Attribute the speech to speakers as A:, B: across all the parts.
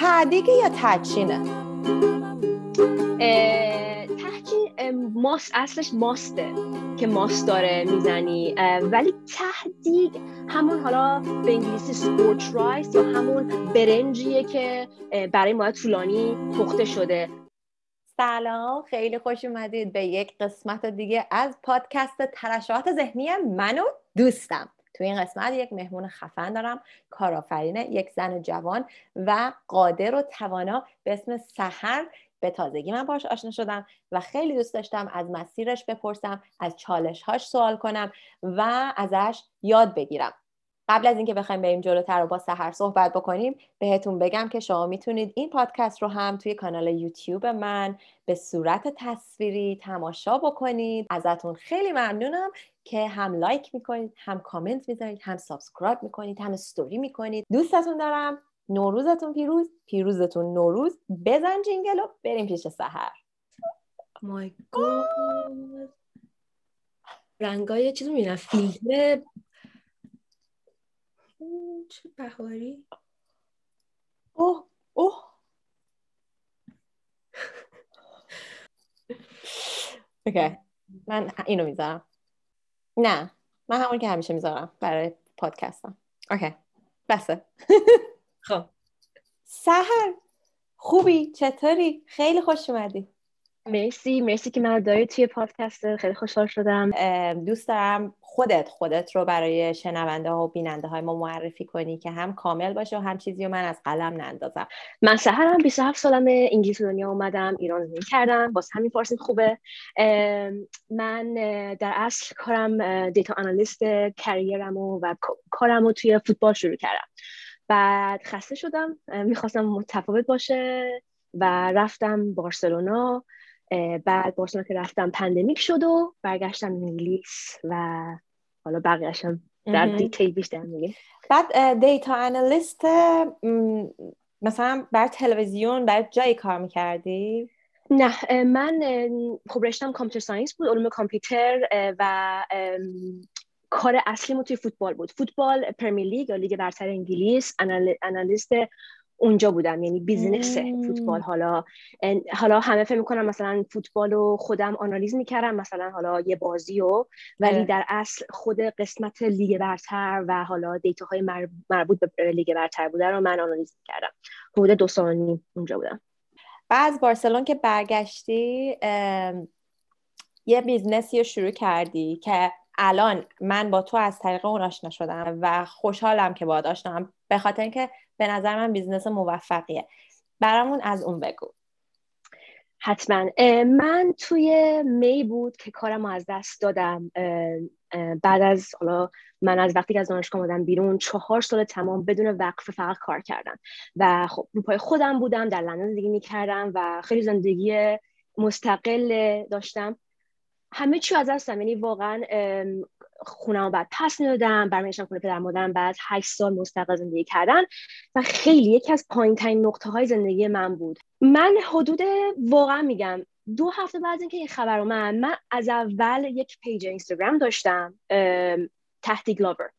A: تعدیگ یا تدچینه
B: تحجین ماست اصلش ماسته که ماست داره می‌زنی. ولی تهدیگ همون حالا به انگلیسی سپورت رایس یا همون برنجیه که برای ماه طولانی پخته شده.
A: سلام خیلی خوش اومدید به یک قسمت دیگه از پادکست ترشحات ذهنی من و دوستم. تو این قسمت یک مهمون خفن دارم کارآفرینه یک زن جوان و قادر و توانا به اسم سحر. به تازگی من باش آشنا شدم و خیلی دوست داشتم از مسیرش بپرسم از چالش هاش سوال کنم و ازش یاد بگیرم. قبل از اینکه بخوایم بریم جلوتر و با سحر صحبت بکنیم بهتون بگم که شما می‌تونید این پادکست رو هم توی کانال یوتیوب من به صورت تصویری تماشا بکنید. ازتون خیلی ممنونم که هم like می‌کنید هم کامنت می‌ذارید هم subscribe می‌کنید هم استوری می‌کنید. دوستتون دارم. نوروزتون پیروز. پیروزتون نوروز. بزن jingle و بریم پیش سحر.
B: my God. رنگای چیز می‌بینم. فیلتر چه بهاری؟
A: اوه اوه. OK من اینو می‌ذارم. نه من همون که همیشه می‌ذارم برای پادکستم. OK بسه.
B: خب.
A: سحر خوبی؟ چطوری؟ خیلی خوش اومدی.
B: مرسی مرسی که من داری توی پادکست. خیلی خوشحال شدم.
A: دوست دارم خودت خودت رو برای شنونده ها و بیننده های ما معرفی کنی که هم کامل باشه و هم چیزی رو من از قلم نندازم.
B: من سحرم 27 سالم انگلیس دنیا اومدم ایران زندگی کردم. باز همین فارسی خوبه. من در اصل کارم data analyst career م و, و کارم رو توی فوتبال شروع کردم. بعد خسته شدم. می‌خواستم متفاوت باشه و رفتم بارسلونا. بعد بارسلونا که رفتم pandemic شد و برگشتم انگلیس و حالا بقیهشم در detail بیشتر میگه
A: بعد data analyst مثلا بر تلویزیون بر جایی کار می‌کردی؟
B: نه من خب رشتم computer science بود علوم کامپیوتر و کار اصلی توی فوتبال بود. فوتبال Premier League یا لیگ برتر انگلیس analyst اونجا بودم یعنی business فوتبال. حالا حالا همه فکر می‌کنم مثلا فوتبال رو خودم آنالیز می‌کردم مثلا حالا یه بازی و ولی در اصل خود قسمت لیگ برتر و حالا data های مربوط به لیگ برتر بوده رو من آنالیز می‌کردم. حدود دو سال اونجا بودم.
A: بعد بارسلون که برگشتی یه business ی رو شروع کردی که الان من با تو از طریق اون آشنا شدم و خوشحالم که باهات آشنام به خاطر اینکه به نظر من business موفقیه. برامون از اون بگو.
B: حتما. من توی May بود که کارم از دست دادم. بعد از حالا من از وقتی که از دانشگاه آمدم بیرون چهار سال تمام بدون وقف فقط کار کردم. و خب روپای خودم بودم در لندن زندگی می‌کردم و خیلی زندگی مستقل داشتم. همه چی از دستم یعنی واقعا خونم بعد پس می‌دادم برمیشم خونه پدر مادرم بعد هشت سال مستقل زندگی کردن و خیلی یکی از پایین ترین نقطه های زندگی من بود. من حدود واقعا میگم دو هفته بعد اینکه این خبر اومد من از اول یک page اینستاگرام داشتم Tahdig Lover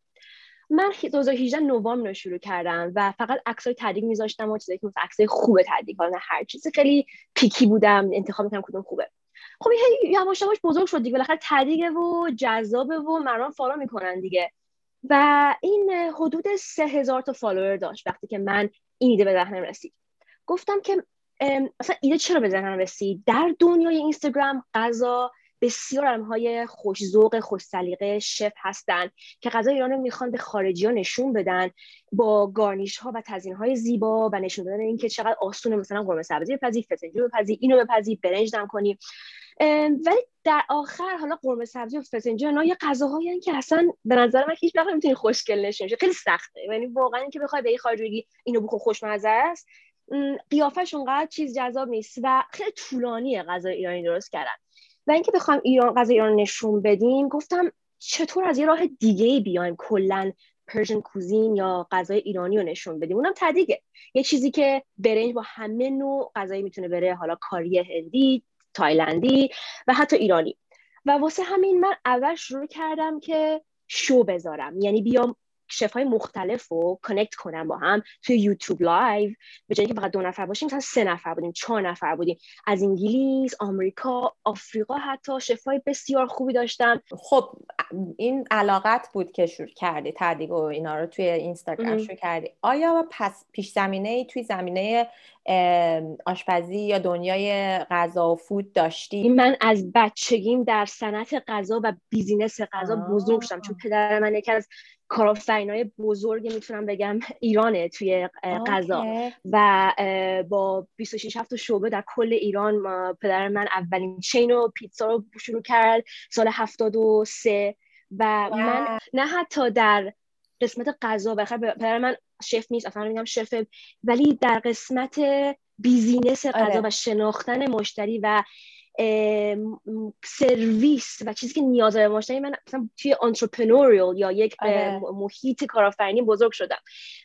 B: من 2018 نوامبر رو شروع کردم و فقط عکسای ته‌دیگ میذاشتم و چیزایی که مثلا عکسای خوب ته‌دیگ حالا هر چیزی. خیلی picky بودم انتخاب می‌کنم کدوم خوبه. خب این یواش یواش بزرگ شد دیگه. بالاخره ته‌دیگه و جذابه و مردم follow می‌کنن دیگه. و این حدود سه هزار تا follower داشت وقتی که من این ایده به ذهنم رسید. گفتم که اصلا ایده چرا به ذهنم رسید؟ در دنیای اینستاگرام غذا بسیار آدم های خوش ذوق خوش سلیقه شف هستن که غذا ایران می‌خوان به خارجی ها نشون بدن با گارنیش ها و تزین های زیبا و نشون دادن اینکه چقدر آسونه مثلا قرمه سبزی بپزی فسنجو بپزی اینو بپزی برنج دم کنی. ولی در آخر حالا قرمه سبزی و فسنجان اینا یه غذاهایی که اصلا به نظر من هیچ وقت نمی‌تونی خوشگل نشه خیلی سخته. یعنی واقعا اینکه بخوای به این خارج بگی اینو بخور خوشمزه است قیافش اونقدر چیز جذاب نیست و خیلی طولانیه غذا ایرانی درست کردن. و اینکه بخوایم ایران غذا ایران نشون بدیم گفتم چطور از یه راه دیگه بیایم کلا Persian cuisine یا غذای ایرانی رو نشون بدیم؟ اونم ته‌دیگه یه چیزی که برنج با همه نوع غذایی می‌تونه بره حالا کاری هندی تایلندی و حتی ایرانی. و واسه همین من اول شروع کردم که شو بذارم. یعنی بیام chef های مختلف رو connect کنم با هم توی یوتیوب live به جایی که فقط دو نفر باشیم مثلا سه نفر بودیم چهار نفر بودیم. از انگلیس آمریکا آفریقا حتی chef های بسیار خوبی داشتم.
A: خب این علاقت بود که شروع کردی ته‌دیگ و اینا رو توی اینستاگرام شروع کردی. آیا پس پیش زمینه ای توی زمینه آشپزی یا دنیای غذا و food داشتی؟
B: من از بچگیم در صنعت غذا و business غذا بزرگ شدم چون پدر من یکی از های بزرگ می‌تونم بگم ایرانه توی غذا. و با 26 هفت شعبه در کل ایران پدر من اولین چین و پیتزا رو شروع کرد سال 73 و من نه حتی در قسمت غذا بخیر پدر من شف نیست اصلا میگم شف ولی در قسمت بیزینس غذا آره. و شناختن مشتری و سرویس و چیزی که نیاز به مشتری من مثلا توی entrepreneurial یا یک آره. محیط کارآفرینی بزرگ شدم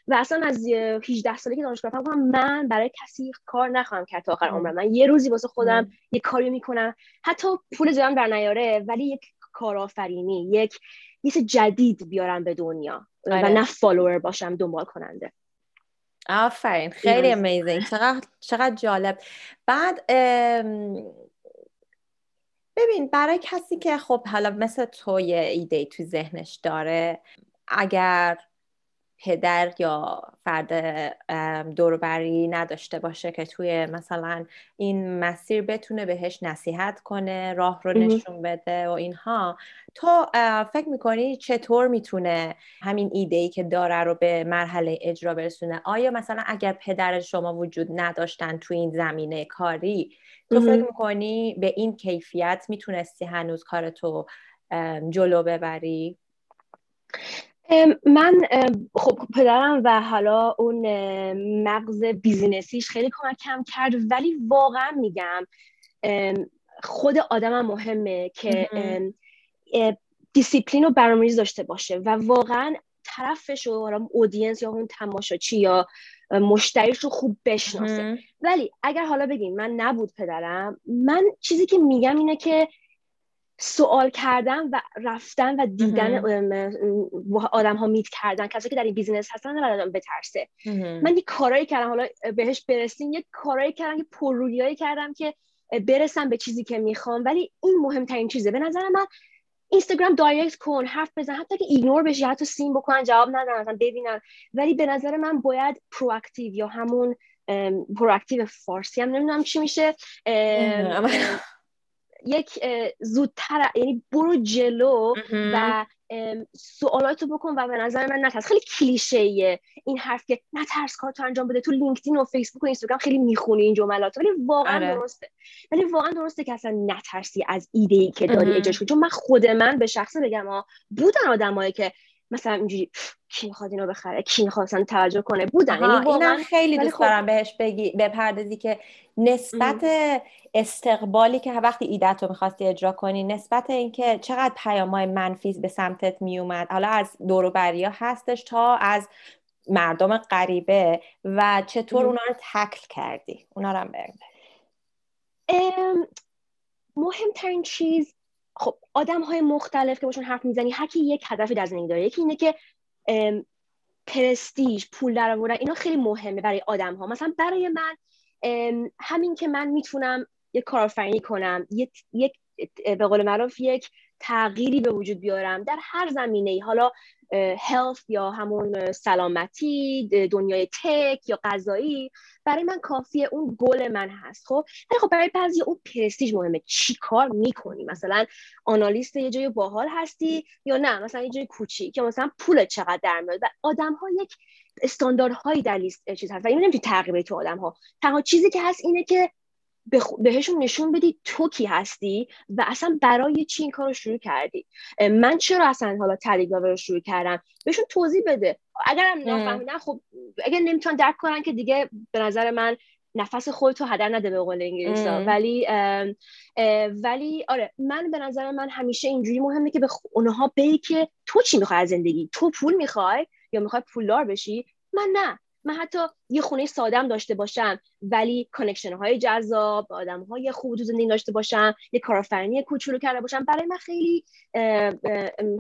B: و اصلا از 18 سالگی دانشگاه فهمیدم من برای کسی کار نخواهم کرد تا آخر عمرم. من یه روزی واسه خودم یک کاری می‌کنم. حتی پول زیادم در نیاره ولی یک کارآفرینی یک یه جدید بیارم به دنیا و آره. نه follower باشم دنبال کننده.
A: آفرین. خیلی amazing چقدر, چقدر جالب. بعد ببین برای کسی که خب حالا مثل تو یه ایده تو ذهنش داره اگر پدر یا فرد دوربری نداشته باشه که توی مثلا این مسیر بتونه بهش نصیحت کنه راه رو نشون بده و اینها. تو فکر می‌کنی چطور می‌تونه همین ایده ای که داره رو به مرحله اجرا برسونه؟ آیا مثلا اگر پدر شما وجود نداشتن توی این زمینه کاری تو فکر می‌کنی به این کیفیت می‌تونستی هنوز کارتو جلو ببری؟
B: من خب پدرم و حالا اون مغز business یش خیلی کمکم کرد ولی واقعا میگم خود آدمم مهمه که دیسیپلین و برنامه‌ریزی داشته باشه و واقعا طرفش و audience یا اون تماشاچی یا مشتریش رو خوب بشناسه. ولی اگر حالا بگیم من نبود پدرم من چیزی که میگم اینه که سوال کردن و رفتن و دیدن آدم ها meet کردن. کسی که در این business هستن آدم نترسه. من یه کارایی کردم حالا بهش برسیم. یه کارایی کردم یه پررویایی کردم که برسم به چیزی که می‌خوام. ولی این مهمترین چیزه. به نظر من اینستاگرام direct کن حرف بزن. حتی که ignore بشی حتی seen بکنن جواب ندن مثلا ببینن. ولی به نظر من باید proactive یا همون proactive فارسی. هم نمی‌دونم چی میشه. یک زودتر یعنی برو جلو و سوالاتو بکن و به نظر من نترس. خیلی کلیشه این حرف که نترس کارتو انجام بده. تو لینکدین و فیسبوک و اینستاگرام خیلی می‌خونی این جملات ولی واقعا آره. درسته. ولی واقعا درسته که اصلا نترسی از ایده ای که داری کنی. چون من خود من به شخص بگم ها بودن آدمایی که مثلا اینجوری کی می‌خواد اینو بخره کی می‌خواد توجه کنه؟ بودن
A: یعنی خیلی دوست خب دارم بهش بگی بپردازی که نسبت استقبالی که وقتی ایدت رو می‌خواستی اجرا کنی نسبت اینکه چقدر پیامهای منفی به سمتت میومد. حالا از دوروبریا هستش تا از مردم غریبه و چطور اونا رو تکل کردی. اونا رو هم
B: مهمترین چیز خب آدم های مختلف که باشون حرف می‌زنی هر کی یک هدفی در زندگی داره. یکی اینه که پرستیژ پول در آوردن اینا خیلی مهمه برای آدم ها مثلا برای من همین که من می‌تونم یک کارآفرینی کنم یک یک به قول معروف یک تغییری به وجود بیارم در هر زمینه ای حالا هلف یا همون سلامتی دنیای تک یا غذایی برای من کافیه اون گل من هست خب؟ ولی خب برای بعضی اون پرستیژ مهمه. چی کار می‌کنی؟ مثلا آنالیست یه جای باحال هستی یا نه؟ مثلا یه جای کوچیک یا مثلا پول چقدر در میاد؟ و آدم ها یک استانداردهایی در لیست چیز هست. و اینو نمی‌تونی تغییر تو آدم ها تنها چیزی که هست اینه که بهشون نشون بدی تو کی هستی و اصلا برای چی این کار رو شروع کردی. من چرا اصلا حالا تلگرام رو شروع کردم؟ بهشون توضیح بده. اگرم نفهمیدن خب اگر نمی‌تونن درک کنن که دیگه به نظر من نفس خودتو هدر نده به قول انگلیسی ولی ولی آره من به نظر من همیشه اینجوری مهمه که به اونها بگی که تو چی می‌خوای از زندگی؟ تو پول می‌خوای یا می‌خوای پولدار بشی؟ من نه. من حتی یه خونه سادم داشته باشم ولی connection های جذاب آدم های خوب تو زندگی داشته باشم یه کارآفرینی کوچولو کرده باشم برای من خیلی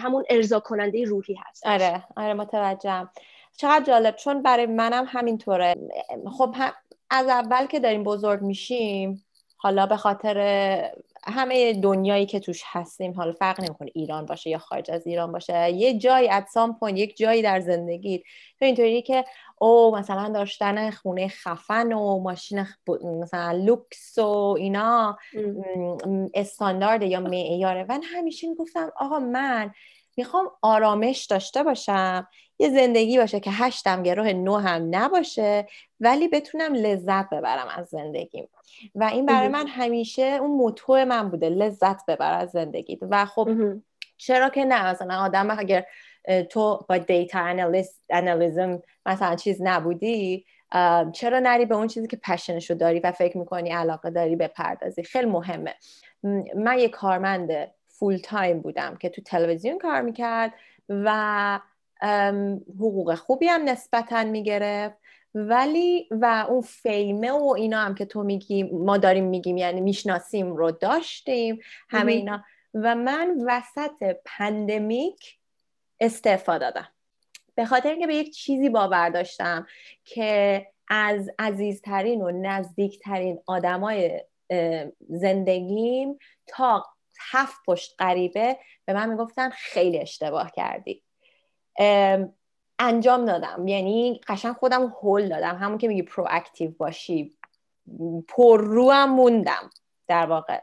B: همون ارضا کننده روحی هست.
A: آره آره متوجهم. چقدر جالب. چون برای منم همینطوره. خب از اول که داریم بزرگ میشیم حالا به خاطر همه دنیایی که توش هستیم حالا فرق نمی‌کنه ایران باشه یا خارج از ایران باشه یه جایی at some point یک جایی در زندگیت. تو اینطوری که او مثلا داشتن خونه خفن و ماشین مثلا لوکس و اینا استاندارد یا معیاره من همیشه می‌گفتم آقا من می‌خوام آرامش داشته باشم یه زندگی باشه که هشتم گروه نو هم نباشه ولی بتونم لذت ببرم از زندگیم. و این برای من همیشه اون موتو من بوده لذت ببر از زندگی و خب چرا که نه مثلا آدم اگر تو با دیتا انالیزم مثلا چیز نبودی؟ چرا نری به اون چیزی که پشنشو داری و فکر می‌کنی علاقه داری بپردازی؟ خیلی مهمه. من یه کارمند full time بودم که تو تلویزیون کار می‌کرد و حقوق خوبی هم نسبتا می‌گرفت. ولی و اون fame ه و اینا هم که تو میگی ما داریم میگیم یعنی می‌شناسیم رو داشتیم همه اینا. و من وسط pandemic استعفا دادم. به خاطر اینکه به یک چیزی باور داشتم که از عزیزترین و نزدیکترین آدمای زندگیم تا هفت پشت غریبه به من می‌گفتن خیلی اشتباه کردی. انجام دادم. یعنی قشنگ خودم هول دادم. همون که میگی پرواکتیو باشی. پر رو هم موندم در واقع.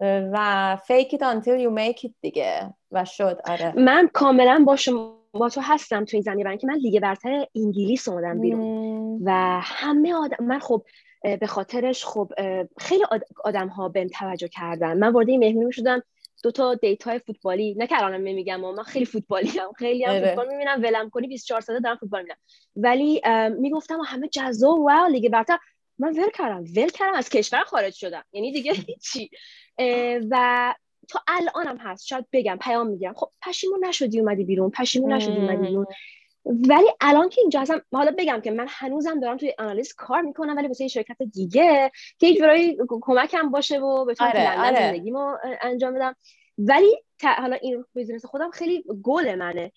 A: و fake it until you make it دیگه. و شد آره.
B: من کاملا با شما با تو هستم تو این زمینه برای که من لیگ برتر انگلیس اومدم بیرون. و همه آدم من خب به خاطرش خب خیلی آدم ها بهم توجه کردن. من وارد این مهمونی شدم دو تا دیتای فوتبالی نه که الانم نمیگم من خیلی فوتبالی هم خیلی هم فوتبال می‌بینم ولم کنی 24 ساعته دارم فوتبال می‌بینم. ولی می‌گفتم همه جذاب و لیگ برتر. من ول کردم ول کردم از کشور خارج شدم. یعنی دیگه هیچی. و تا الانم هست. شاید بگم پیام میگم خب پشیمون نشدی اومدی بیرون. پشیمون نشدی اومدی بیرون. ولی الان که اینجا هستم حالا بگم که من هنوزم دارم توی آنالیز کار می‌کنم ولی واسه شرکت دیگه که یک جورایی کمکم باشه و بتونم آره، آره. زندگیمو انجام بدم. ولی حالا این business خودم خیلی گل منه.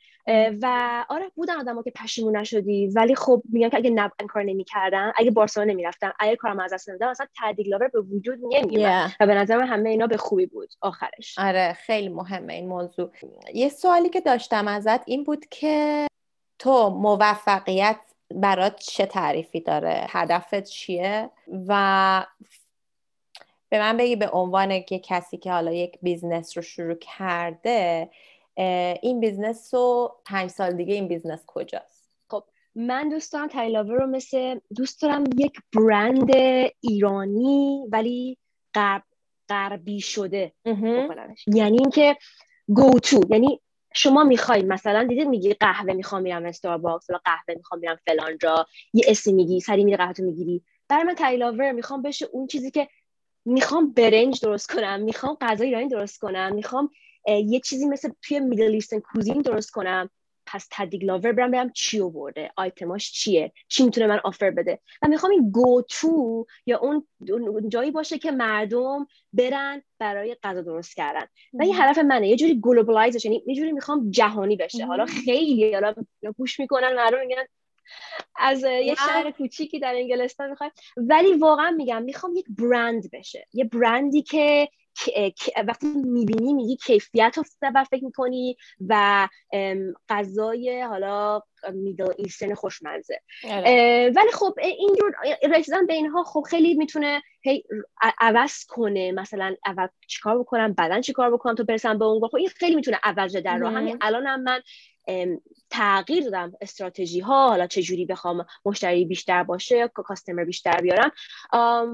B: و آره بودن آدم که پشیمون نشدی ولی خب میگن که اگه نب کار نمی‌کردن اگه بارسلونا نمی‌رفتن اگه کارم از دست نمی‌دادن اصلا Tahdig Lover به وجود نمیاد و به نظر من همه اینا به خوبی بود. آخرش.
A: آره خیلی مهمه این موضوع. یه سوالی که داشتم ازت این بود که تو موفقیت برات چه تعریفی داره؟ هدفت چیه؟ و به من بگی به عنوان که کسی که حالا یک business رو شروع کرده این business رو پنج سال دیگه این business کجاست؟
B: خب من دوست دارم Tahdig Lover رو مثل دوست دارم یک برند ایرانی ولی غرب غربی شده یعنی اینکه go-to یعنی شما می‌خوای مثلا دیدید میگی قهوه می‌خوام میرم Starbucks یا قهوه می‌خوام میرم فلان جا یه اسمی میگی سری میری قهوه می‌گیری. برای من Tahdig Lover می‌خوام بشه اون چیزی که می‌خوام برنج درست کنم می‌خوام غذا ایرانی درست کنم می‌خوام یه چیزی مثل توی Middle Eastern cuisine درست کنم. پس Tahdig Lover برم برم چی آورده؟ آیتماش چیه؟ چی می‌تونه من offer بده؟ و می‌خوام این go-to یا اون جایی باشه که مردم برن برای غذا درست کردن. و این هدف منه. یه جوری globalise یعنی یه جوری می‌خوام جهانی بشه. حالا خیلی حالا گوش می‌کنن مردم میگن از یه شهر کوچیکی در انگلستان می‌خوام. ولی واقعا میگم می‌خوام یک برند بشه. یه برندی که وقتی می‌بینی میگی کیفیت رو و فکر می‌کنی و غذای حالا Middle Eastern خوشمزه. آره. ولی خب اینجور رسیدن به اینها خب خیلی می‌تونه هی عوض کنه. مثلا اول چیکار بکنم بعدا چیکار بکنم تو برسم به اون خب این خیلی می‌تونه عوض در راه. همین الان هم من تغییر دادم استراتژی ها حالا چجوری بخوام مشتری بیشتر باشه کاستمر بیشتر بیارم.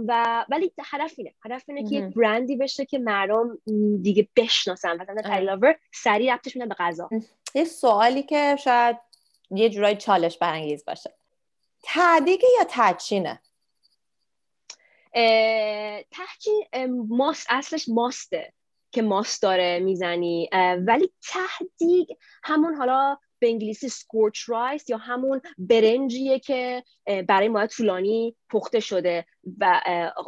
B: و ولی هدف اینه هدف اینه که یک برندی بشه که مردم دیگه بشناسن. مثلا تایلاور سریع ربطش میدن به غذا.
A: یه سوالی که شاید یه جورایی چالش برانگیز باشه. ته‌دیگه یا ته‌چینه؟
B: ته‌چین ماست اصلش ماسته. که ماست داره می‌زنی ولی ته‌دیگ همون حالا به انگلیسی scorched rice یا همون برنجیه که برای مدت طولانی پخته شده و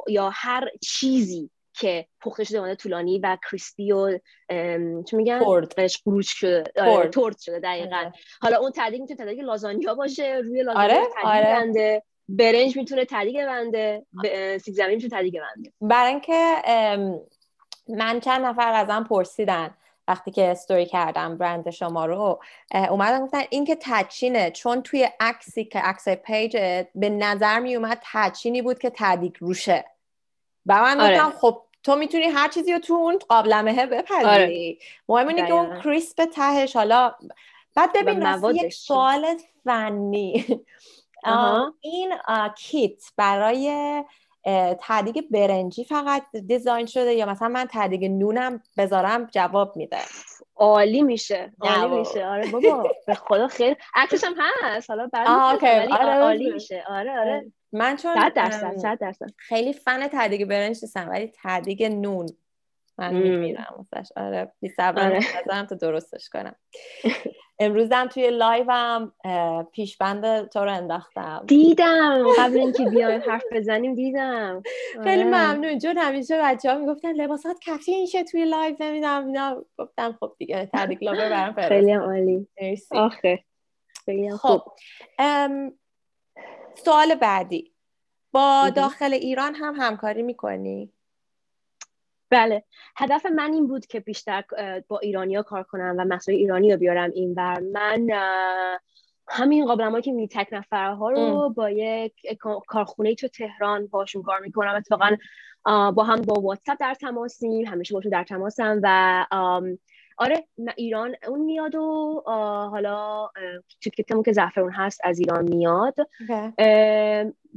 B: یا هر چیزی که پخته شده مدت طولانی و crispy و چی میگن قروش شده ترد شده دقیقا آره. حالا اون ته‌دیگ می‌تونه ته‌دیگ لازانیا باشه روی لازانیا آره. آره. برنج می‌تونه ته‌دیگ بنده سیب زمینی می‌تونه ته‌دیگ بنده
A: برای اینکه من چند نفر ازم پرسیدن وقتی که استوری کردم برند شما رو. اومدن گفتن این که ته‌چینه چون توی عکسی که عکس page به نظر می اومد ته‌چینی بود که ته‌دیگ روشه. و من آره. گفتم خب تو می‌تونی هر چیزی رو تو اون قابلمه بپذیری. آره. مهم اینه که اون کریسپ تهش حالا بعد ببین یک سوال فنی. این کیت برای تعدیق برنجی فقط دیزاین شده یا مثلا من تعدیق نونم بذارم جواب میده؟
B: عالی میشه. عالی میشه. آره بابا به خدا خیر. عکسش هم هست. حالا بعد آره عالی میشه. آره آره.
A: من چون
B: 100 درصد 100 درصد.
A: خیلی فن تعدیق برنج نیستم ولی تعدیق نون. من میمیرم آره. بی آره. تو درستش کنم. امروزم توی لایوم پیشبند تو رو انداختم.
B: دیدم. قبل اینکه بیایم حرف بزنیم دیدم.
A: خیلی آره. ممنون چون همیشه بچه ها می‌گفتن لباسات کفی اینشه توی لایو. نمیدم اینا. گفتم خب دیگه تحریک لابر برم
B: خیلی عالی. آخه. خیلی خب.
A: سوال بعدی. با داخل ایران هم همکاری می‌کنی؟
B: بله. هدف من این بود که بیشتر با ایرانیا کار کنم و مسائل ایرانی رو بیارم این و من همین قابلمه که می تک نفرها رو با یک کارخونه تو تهران باشون کار می‌کنم. اتفاقا با هم با واتساپ در تماسیم همیشه باشون در تماسم و آره ایران اون میاد و حالا کیتمون که زعفرون هست از ایران میاد.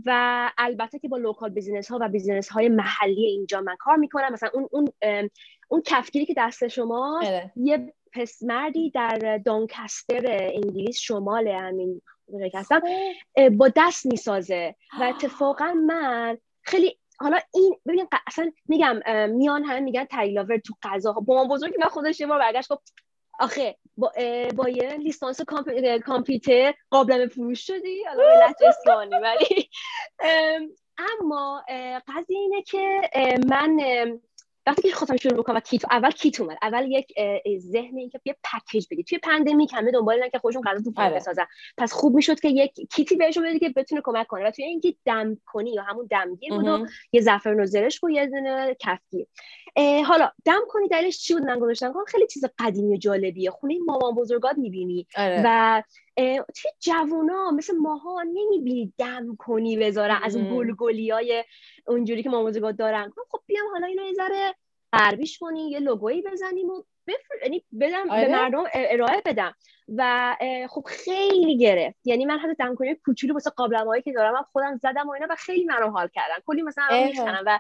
B: و البته که با local business ها و business های محلی اینجا من کار می‌کنم مثلا اون اون اون کفگیری که دست شما بله. یه پسمردی در دانکستر انگلیس شمال همین هستم خب. با دست می‌سازه و اتفاقا من خیلی حالا این ببین اصلا میگم میان هم میگن تایلاور تو غذا با ما بزرگی من خودش یه بار برگشت گفت آخه با, با یه لیسانس کامپیوتر قابلمه فروش شدی. حالا ولی اما قضیه اینه که من وقتی که خواستم شروع بکنم و کیت اول کیت اومد. اول یک ذهن این که یه پکیج بدی توی پندمی همه دنبال اینن که خودشون غذا تو آره. بسازن. پس خوب می‌شد که یک کیتی بهشون بدی که بتونه کمک کنه. و توی اینکه دم کنی یا همون دمگیر بود و یه زعفران و زرش و یه دونه کفگیر. حالا دم کنی دلیلش چی بود؟ من گذاشتم خیلی چیز قدیمی و جالبیه. خونه مامان بزرگات می‌بینی. آره. و توی جوونا مثل ماها نمی‌بینی دم کنی بذارن از اون گلگلی های اونجوری که مامان بزرگات دارن. خب بیام حالا اینو یه ذره غربیش کنی یه لوگویی بزنیم و بفر... یعنی بدم به آره. مردم ارائه بدم. و خب خیلی گرفت. یعنی من حتی دمکنی کوچولو واسه قابلمه‌ای که دارم من خودم زدم و اینا و خیلی منو حال کردن. کلی مثلا میشنن و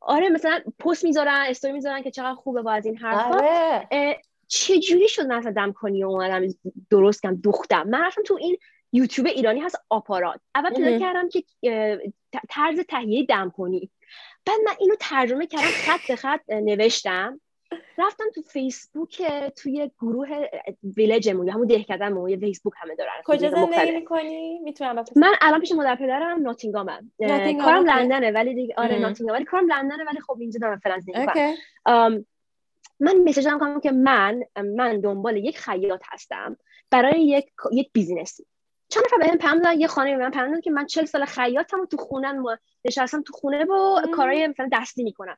B: آره مثلا پست می‌ذارن استوری می‌ذارن که چقدر خوبه با از این حرفا. آره. چجوری شد من دم کنی و اومدم درست کم دوختم؟ من رفتم تو این یوتیوب ایرانی هست آپارات. اول پیدا کردم که طرز تهیه دم کنی. بعد من اینو ترجمه کردم خط به خط نوشتم. رفتم تو فیسبوک توی گروه ویلجمون همون دهکدهمون یه فیسبوک همه دارن.
A: کجا زندگی می‌کنی؟ می‌تونم
B: من الان پیش مادر پدرم ناتینگامم. کارم لندنه ولی دیگه آره ناتینگام. ولی کارم لندنه ولی خب اینجا دارم فعلا زندگی من مسیج کنم که من من دنبال یک خیاط هستم برای یک یک بیزینسی. چند نفر بهم پیام دادن یه خانه به من پیام که من 40 سال خیاطم و تو خونه نشستم تو خونه و کارهای مثلا دستی می‌کنم.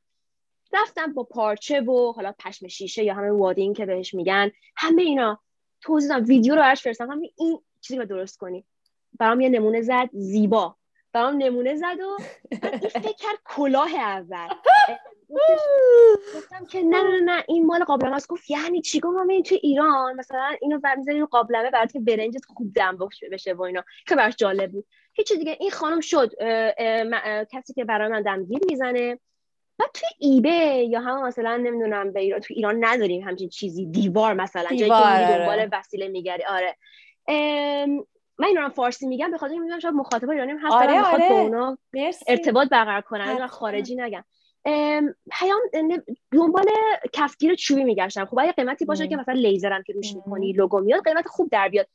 B: رفتم با پارچه و حالا پشم شیشه یا همه وادین که بهش میگن همه اینا. توضیح دادم ویدیو رو براش فرستادم. این چیزی رو درست کنی. برام یه نمونه زد زیبا. برام نمونه زد و این فکر کرد کلاه اول. گفتم که نه نه نه این مال قابلمه است. گفت یعنی چی؟ گفتم این تو ایران. مثلا اینو برمی‌ذاری رو قابلمه برای که برنجت خوب دم بشه و اینا. که براش جالب بود. هیچ دیگه. این خانم شد کسی که برای من دمگیر می‌زنه. بعد توی ایبه یا هم مثلا نمی‌دونم به ایران تو ایران نداریم همچین چیزی. دیوار مثلا. جایی که آره. دنبال وسیله میگری. آره. من اینا فارسی میگم به خاطر میگم شاید مخاطب ایرانی هم هست آره آره. با اونا ارتباط برقرار کنن. خارجی نگم. پیام دنبال کفگیر چوبی میگشتم. خب اگه قیمتی باشه که مثلا لیزرم که روش می‌کنی لوگو میاد قیمت خوب در بیاد.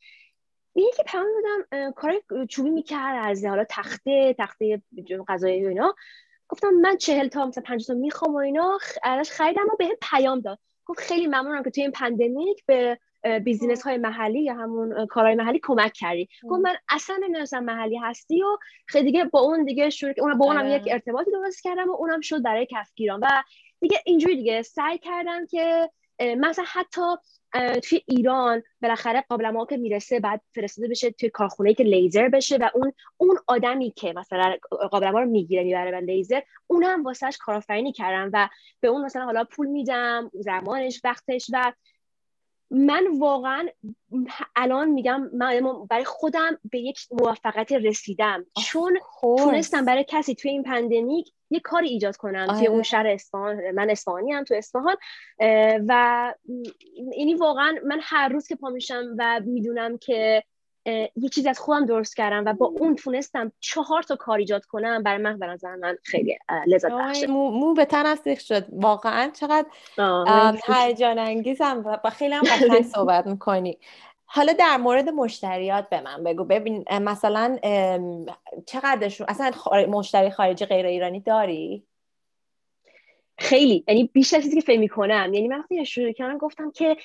B: این که پیام دادم کار چوبی می‌کرد از حالا تخته تخته غذایی و اینا. گفتم من چهل تا مثلا پنج تا می‌خوام و اینا ازش خریدم و به خیلی گفت خیلی ممنونم که توی این pandemic به business های محلی یا همون کارهای محلی کمک کردی. گفت من اصلا نمی‌دونستم محلی هستی و خیلی دیگه با اون دیگه شروع اون با اونم یک آره. ارتباطی درست کردم و اونم شد برای کفگیران. و دیگه اینجوری دیگه سعی کردم که مثلا حتی توی ایران بالاخره قابلمه که می‌رسه بعد فرستاده بشه توی کارخونه که لیزر بشه و اون اون آدمی که مثلا قابلمه رو می‌گیره می‌بره به لیزر اونم واسهش کارآفرینی کردم و به اون مثلا حالا پول میدم زمانش وقتش و من واقعا الان میگم من برای خودم به یک موفقیت رسیدم. چون تونستم برای کسی توی این پندمیک یه کاری ایجاد کنم توی اون آره. شهر اصفهان. من اصفهانی هم تو اصفهان. و اینی واقعا من هر روز که پا میشم و می‌دونم که یه چیز از خودم درست کردم و با اون تونستم چهار تا کار ایجاد کنم برای من نظر من خیلی لذت بخشه
A: مو, مو به تن شد. واقعا چقدر هیجان انگیزم و خیلی هم قشنگ صحبت می‌کنی. حالا در مورد مشتریات به من بگو. ببین مثلا چقدرشون اصلا مشتری خارجی غیر ایرانی داری؟
B: خیلی. یعنی بیشتر چیزی که فکر می‌کنم. یعنی من وقتی شروع کردم گفتم که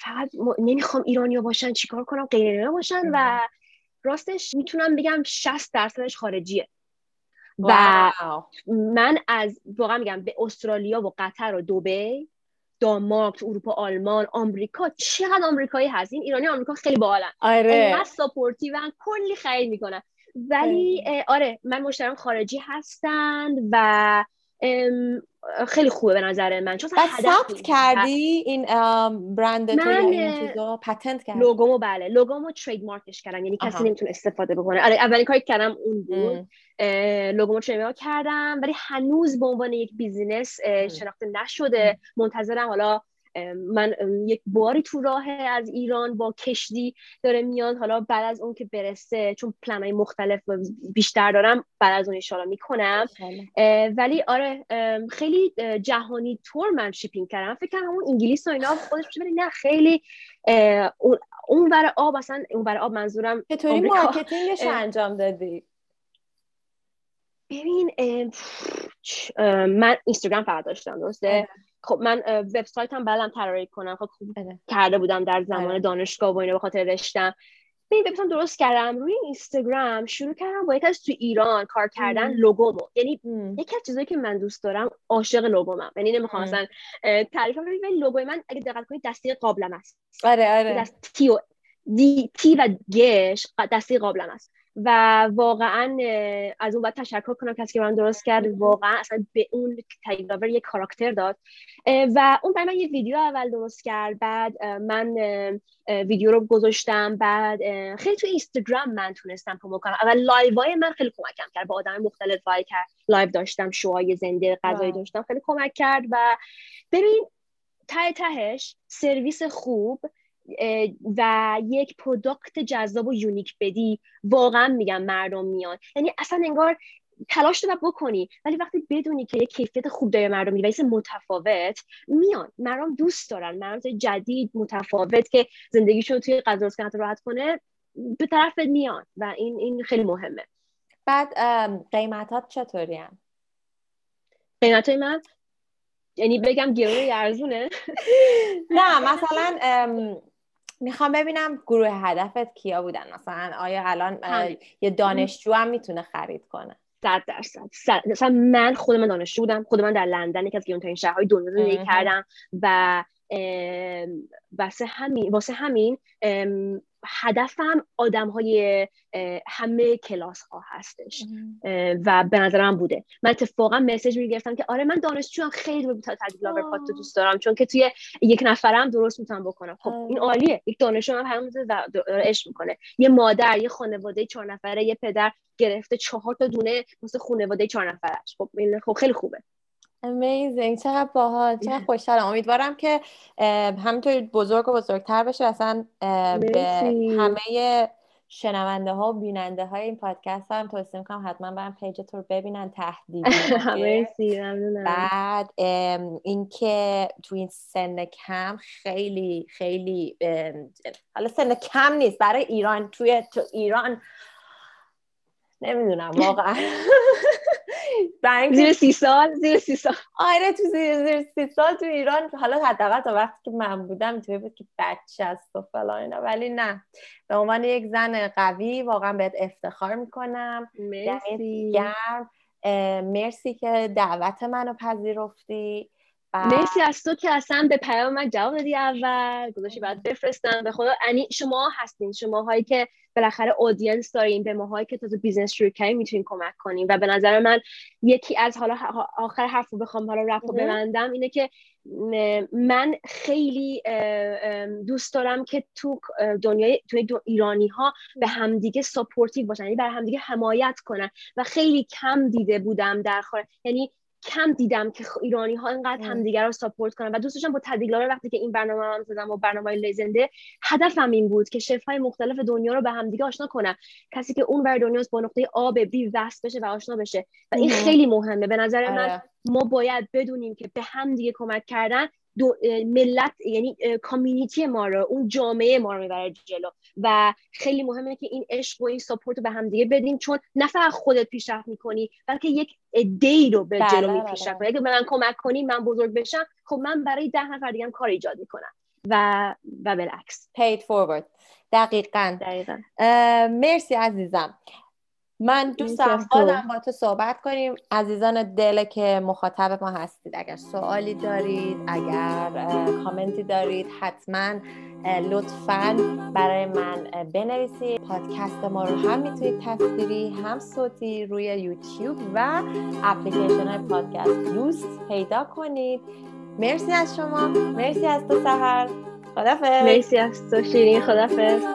B: فقط نمی‌خوام ایرانی باشن چیکار کنم؟ غیر ایرانی باشن و راستش می‌تونم بگم 60 درصدش خارجیه. و من از واقعا میگم به استرالیا و قطر و دوبی دانمارک اروپا آلمان آمریکا چقدر آمریکایی هست؟ این ایرانی آمریکا خیلی باحالن.
A: آره.
B: ساپورتیو کلی خرید می‌کنن. ولی آره من مشترم خارجی هستند و خیلی خوبه به نظر من. چون
A: ثبت کردی این برند تو این چیزا؟ patent کردی؟
B: لوگومو بله. لوگومو trademark ش کردم. یعنی کسی نمی‌تونه استفاده بکنه. آره اولین کاری که کردم اون بود لوگومو trade کردم. ولی هنوز به عنوان یک business شناخته نشده. منتظرم حالا من یک باری تو راه از ایران با کشتی داره میاد. حالا بعد از اون که برسه چون پلنهای مختلف بیشتر دارم بعد از اون انشالله می‌کنم. ولی آره خیلی جهانی تور من شیپینگ کردم. فکر کنم همون انگلیس و اینا خودش ولی نه خیلی اون ور آب اصلا اون ور آب منظورم
A: چطوری مارکتینگش انجام دادی؟
B: ببین من اینستاگرام فقط داشتم درسته؟ آره. خب من وبسایت هم بلدم طراحی کنم. خب خوب بله. کرده بودم در زمان بله. دانشگاه و اینا به خاطر رشتم. به وبسایت درست کردم. روی اینستاگرام شروع کردم با یکی از تو ایران کار کردن لوگومو. یعنی یکی از چیزایی که من دوست دارم عاشق لوگومم. یعنی نمی‌خوام مثلا تعریف کنم ولی لوگوی من اگه دقت کنید دسته قابلمه‌ست.
A: آره آره.
B: دست تی و دی تی و گش دسته قابلمه‌ست. و واقعا از اون باید تشکر کنم کسی که من درست کرد. واقعا اصلا به اون ته‌دیگ lover یه کاراکتر داد. و اون برای من یه ویدیو اول درست کرد. بعد من ویدیو رو گذاشتم. بعد خیلی تو اینستاگرام من تونستم promote کنم. اول live های من خیلی کمکم کرد. با آدم مختلف کرد. live داشتم شوهای زنده غذایی داشتم. خیلی کمک کرد. و ببین ته تهش سرویس خوب. و یک product جذاب و unique بدی. واقعا میگم مردم میان. یعنی اصلا انگار تلاش رو بکنی ولی وقتی بدونی که یک کیفیت خوب داره مردم میده و متفاوت میان. مردم دوست دارن. مردم جدید متفاوت که زندگیشون توی غذا راحت کنه به طرف میان. و این این خیلی مهمه.
A: بعد قیمتات چطوری هم؟
B: قیمت من؟ یعنی بگم گرونه ارزونه؟
A: نه مثلا می‌خوام ببینم گروه هدفت کیا بودن. مثلا آیا الان یه دانشجو هم می‌تونه خرید کنه؟
B: صد درصد. مثلا من خود من دانشجو بودم. خود من در لندن یکی از گرونترین شهرهای دنیا زندگی کردم. و واسه همین واسه همین هدفم آدم های همه کلاس ها هستش و به نظر من بوده. من اتفاقا مسیج می‌گرفتم که آره من دانشجو هم خیلی تجربه لاور پات دوست دارم چون که توی یک نفرم درست می‌تونم بکنم. خب این عالیه. یک دانشجو هم همون داره عشق می‌کنه. یه مادر یه خانواده چهار نفره یه پدر گرفته چهار تا دونه واسه خانواده چهار نفرش. خب این خب خیلی خوبه.
A: امیزینگ چقدر باحال چقدر خوشحالم. امیدوارم که همینطور بزرگ و بزرگتر بشه. اصلا به همه شنونده ها و بیننده های این پادکست هم توصیه می‌کنم حتما برم پیج تو رو ببینن تهدید بعد اینکه تو این سن کم خیلی خیلی حالا سن کم نیست. برای ایران توی تو ایران نمی‌دونم واقعا.
B: زیر سی سال زیر سی سال.
A: آره تو زیر, سی سال تو ایران. حالا حداقل تا وقتی که من بودم تو بود که بچه است و فلان اینا ولی نه. به عنوان یک زن قوی واقعا بهت افتخار می‌کنم.
B: مرسی.
A: مرسی که دعوت منو پذیرفتی.
B: مرسی از تو که اصلا به پیام من جواب دادی اول. گذاشتی بعد بفرستم. به خدا. یعنی شما هستین. شما هایی که بالاخره audience دارین. به ماهایی که تازه business شروع کردیم می‌تونین کمک کنیم و به نظر من یکی از حالا آخر حرف رو بخوام حالا رفت ببندم اینه که من خیلی دوست دارم که تو دنیای توی ایرانی ها به همدیگه supportive باشن. یعنی بر همدیگه حمایت کنن. و خیلی کم دیده بودم در خور یعنی کم دیدم که ایرانی ها اینقدر همدیگر رو support کنن. و دوست داشتم با ته‌دیگ lover وقتی که این برنامه هم زدم و برنامه لزنده هدفم این بود که شف های مختلف دنیا رو به همدیگه آشنا کنم کسی که اون بر دنیاست با نقطه آب بی وصل بشه و آشنا بشه. و این خیلی مهمه. به نظر من آره. ما باید بدونیم که به همدیگه کمک کردن. دو ملت یعنی کامیونیتی ما رو اون جامعه ما رو می‌بره جلو. و خیلی مهمه که این عشق و این ساپورت رو به هم دیگه بدیم چون نه فقط خودت پیشرفت می‌کنی بلکه یک دی رو به جلو بله، می‌کشن بله. اگه به من کمک کنی من بزرگ بشم خب من برای ده نفر دیگه کار ایجاد می‌کنم. و و بالعکس.
A: Paid forward. دقیقا,
B: دقیقا.
A: مرسی عزیزم. من دوست دارم با تو صحبت کنیم. عزیزان دل که مخاطب ما هستید. اگر سوالی دارید اگر کامنتی دارید حتما لطفا برای من بنویسید. پادکست ما رو هم می‌تونید تصویری هم صوتی روی یوتیوب و اپلیکیشن های پادکست دوست پیدا کنید. مرسی از شما. مرسی از تو سهر خدافظ.
B: مرسی از تو شیرین. خدافظ.